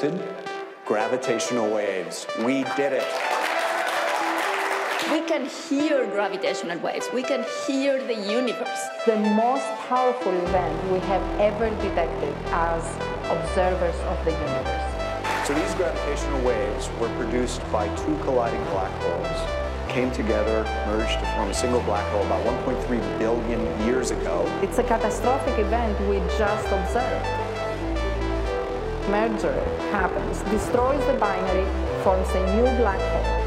detected gravitational waves. We did it. We can hear gravitational waves. We can hear the universe. The most powerful event we have ever detected as observers of the universe. So these gravitational waves were produced by two colliding black holes, came together, merged to form a single black hole about 1.3 billion years ago. It's a catastrophic event we just observed. Merger happens, destroys the binary, forms a new black hole.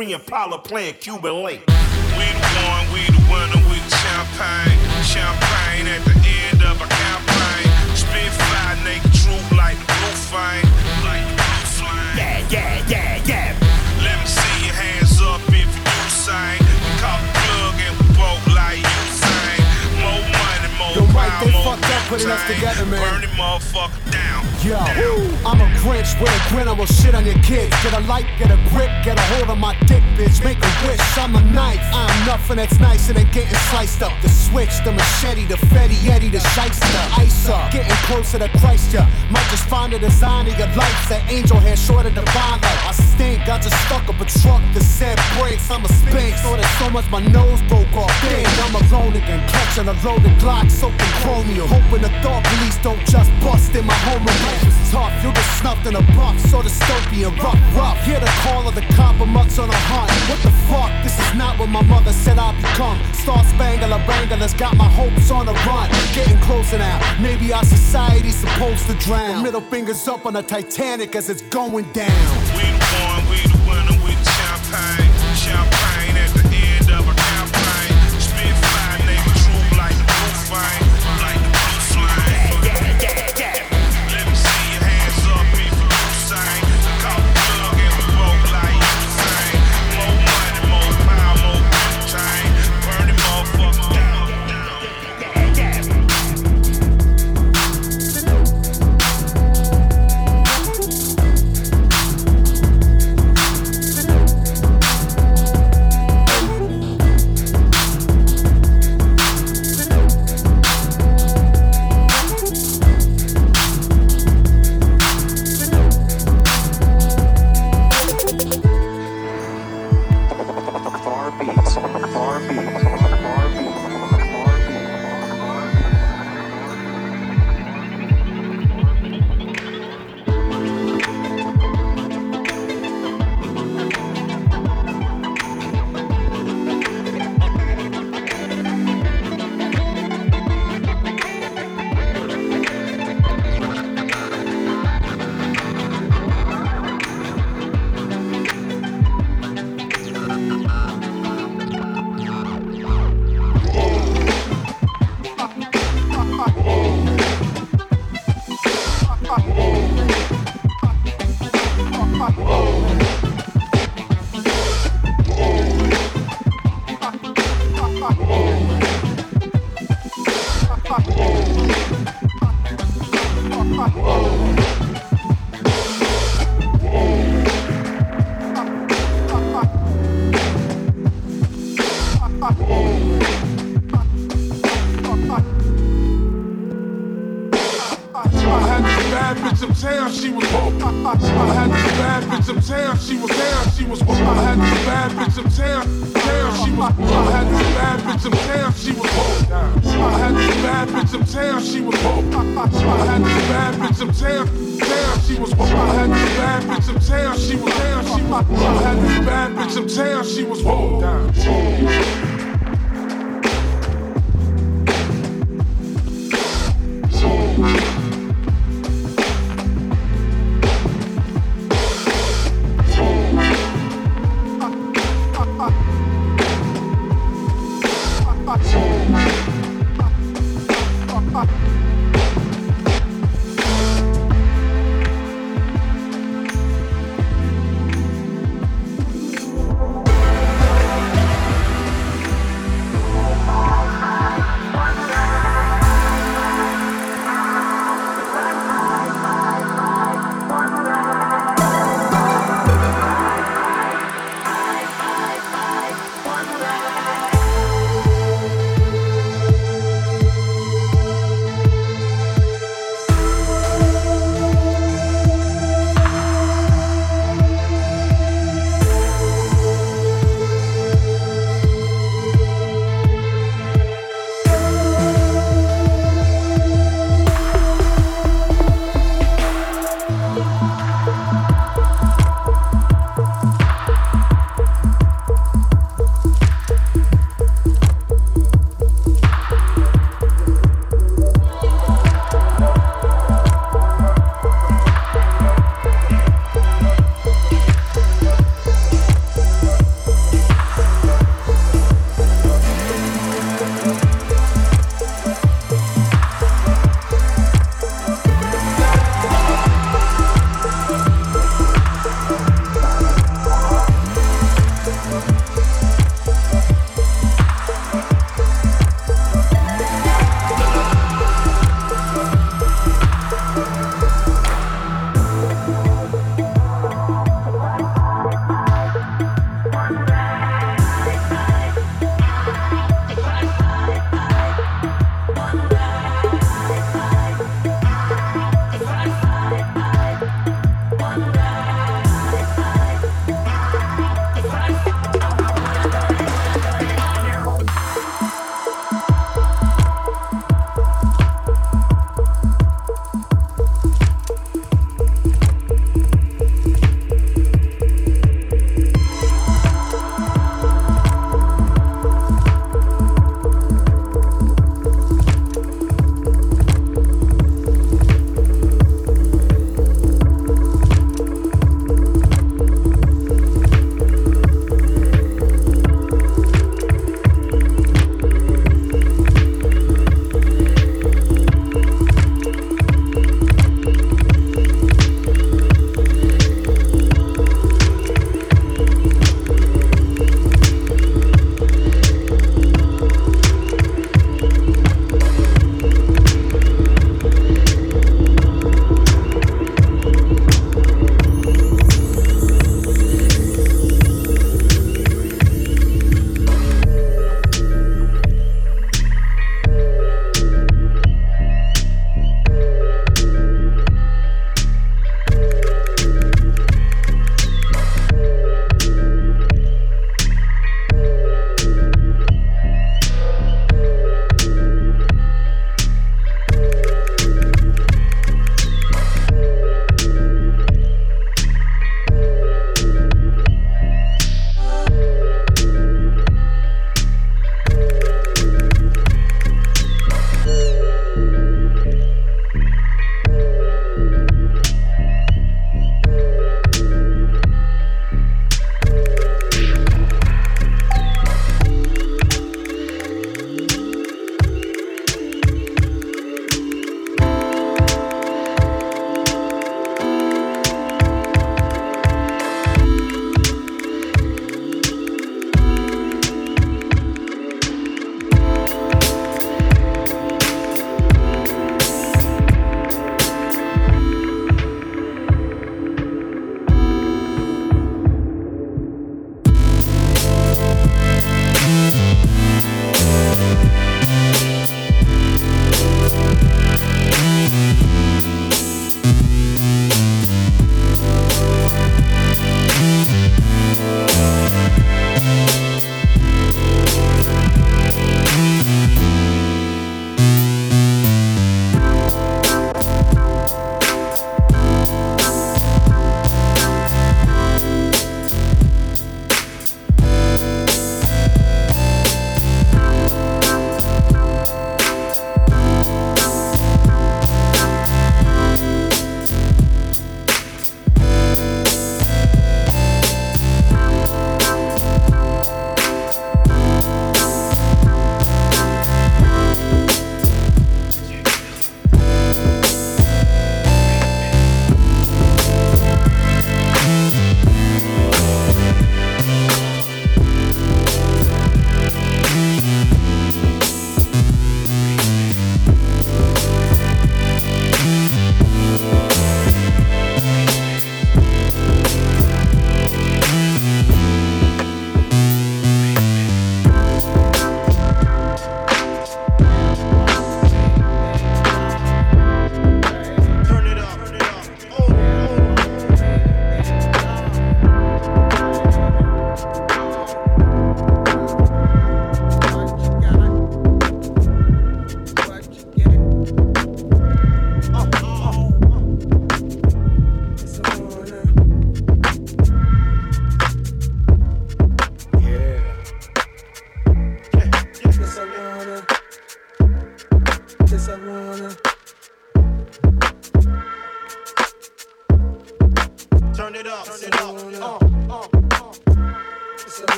63 Impala playing Cuban Link. We the one, we the winner, we the champagne. Champagne at the end of a campaign. Spit fire, naked troop like the blue flame. Like the blue flame. Yeah, yeah, yeah, yeah. Let me see your hands up if you do sing. We caught the plug and we broke like you sing. More money, more Yo, Mike, power, they more fucked up putting us together, man. Burn the motherfucker down. Yo, down. I'm a Grinch with a grin, I will shit on your kids. Get a light, get a grip, get a hold of my dick, bitch. Make a wish, I'm a knife. I'm nothing that's nicer than getting sliced up. The switch, the machete, the Fetty Yeti, the shyster. Ice up, getting closer to Christ, ya. Might just find a design of your life. That angel hair short of divine light. I stink, I just stuck up a truck that said brakes. I'm a sphinx, so there's so much my nose broke off. Dang, I'm alone again, catching a loaded Glock, soaking chromium. Hoping the thought police don't just bust in my home. Life is tough, you'll get snuffed in a buff, so dystopian, rough, rough. Hear the call of the copper mucks on a hunt. What the fuck? This is not what my mother said I'd become. Star Spangler Wrangler's got my hopes on the run. Getting closer now. Maybe our society's supposed to drown. Middle fingers up on the Titanic as it's going down.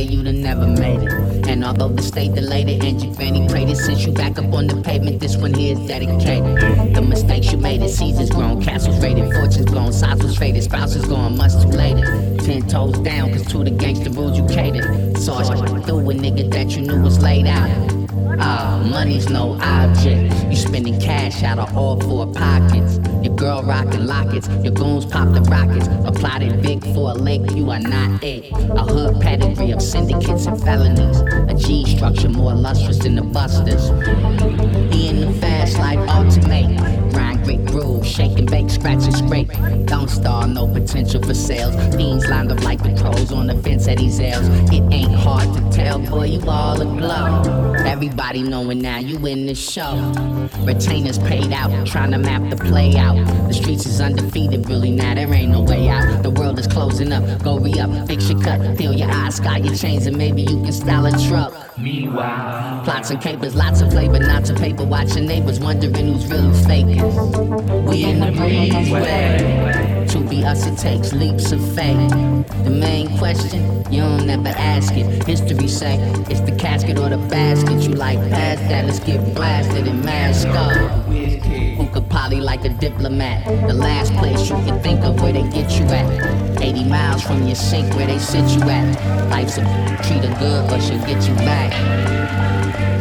And you'd have never made it. And although the state delayed it and your granny prayed it, since you back up on the pavement, this one here is dedicated. The mistakes you made, it seasons grown, castles raided, fortunes blown, sides was traded, spouses gone, much too late. Ten toes down, cause to the gangster rules you catered. Saw you through a nigga that you knew was laid out. Ah, money's no object. You spending cash out of all four pockets. Your girl rockin' lockets, your goons pop the rockets. Applied it big for a lake, you are not it. A hood pedigree of syndicates and felonies. A G structure more lustrous than the busters. He in the fast life ultimate. Grind great groove, shake and bake, scratch and scrape. Don't stall, no potential for sales. Fiends lined up like pros on the fence at these L's. It ain't hard to tell, boy, you all a aglow. Everybody knowing now you in the show. Retainers paid out, trying to map the play out. The streets is undefeated, really now there ain't no way out. The world is closing up, go re up, fix your cut, feel your eyes, sky your chains, and maybe you can style a truck. Meanwhile, plots and capers, lots of flavor, not to paper. Watching neighbors wondering who's really faking. We in the breezeway. To be us, it takes leaps of faith. The main question, you don't never ask it. History say it's the casket or the basket. You like past that, let's get blasted and mask up. Like a diplomat? The last place you can think of where they get you at. 80 miles from your sink where they sit you at. Life's a treat her good or she'll get you back.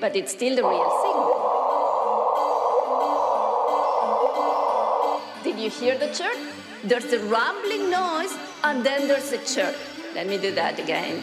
But it's still the real signal. Did you hear the chirp? There's a rumbling noise and then there's a chirp. Let me do that again.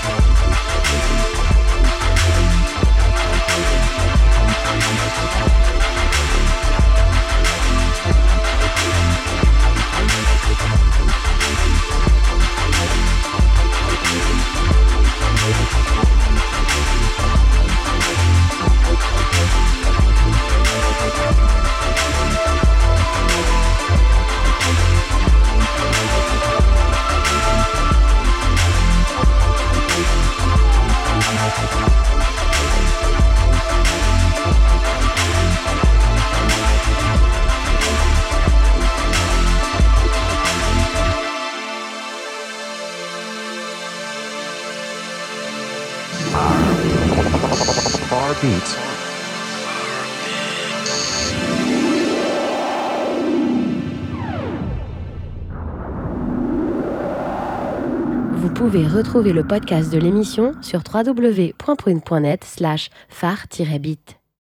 Vous pouvez retrouver le podcast de l'émission sur www.prune.net slash phare-bit.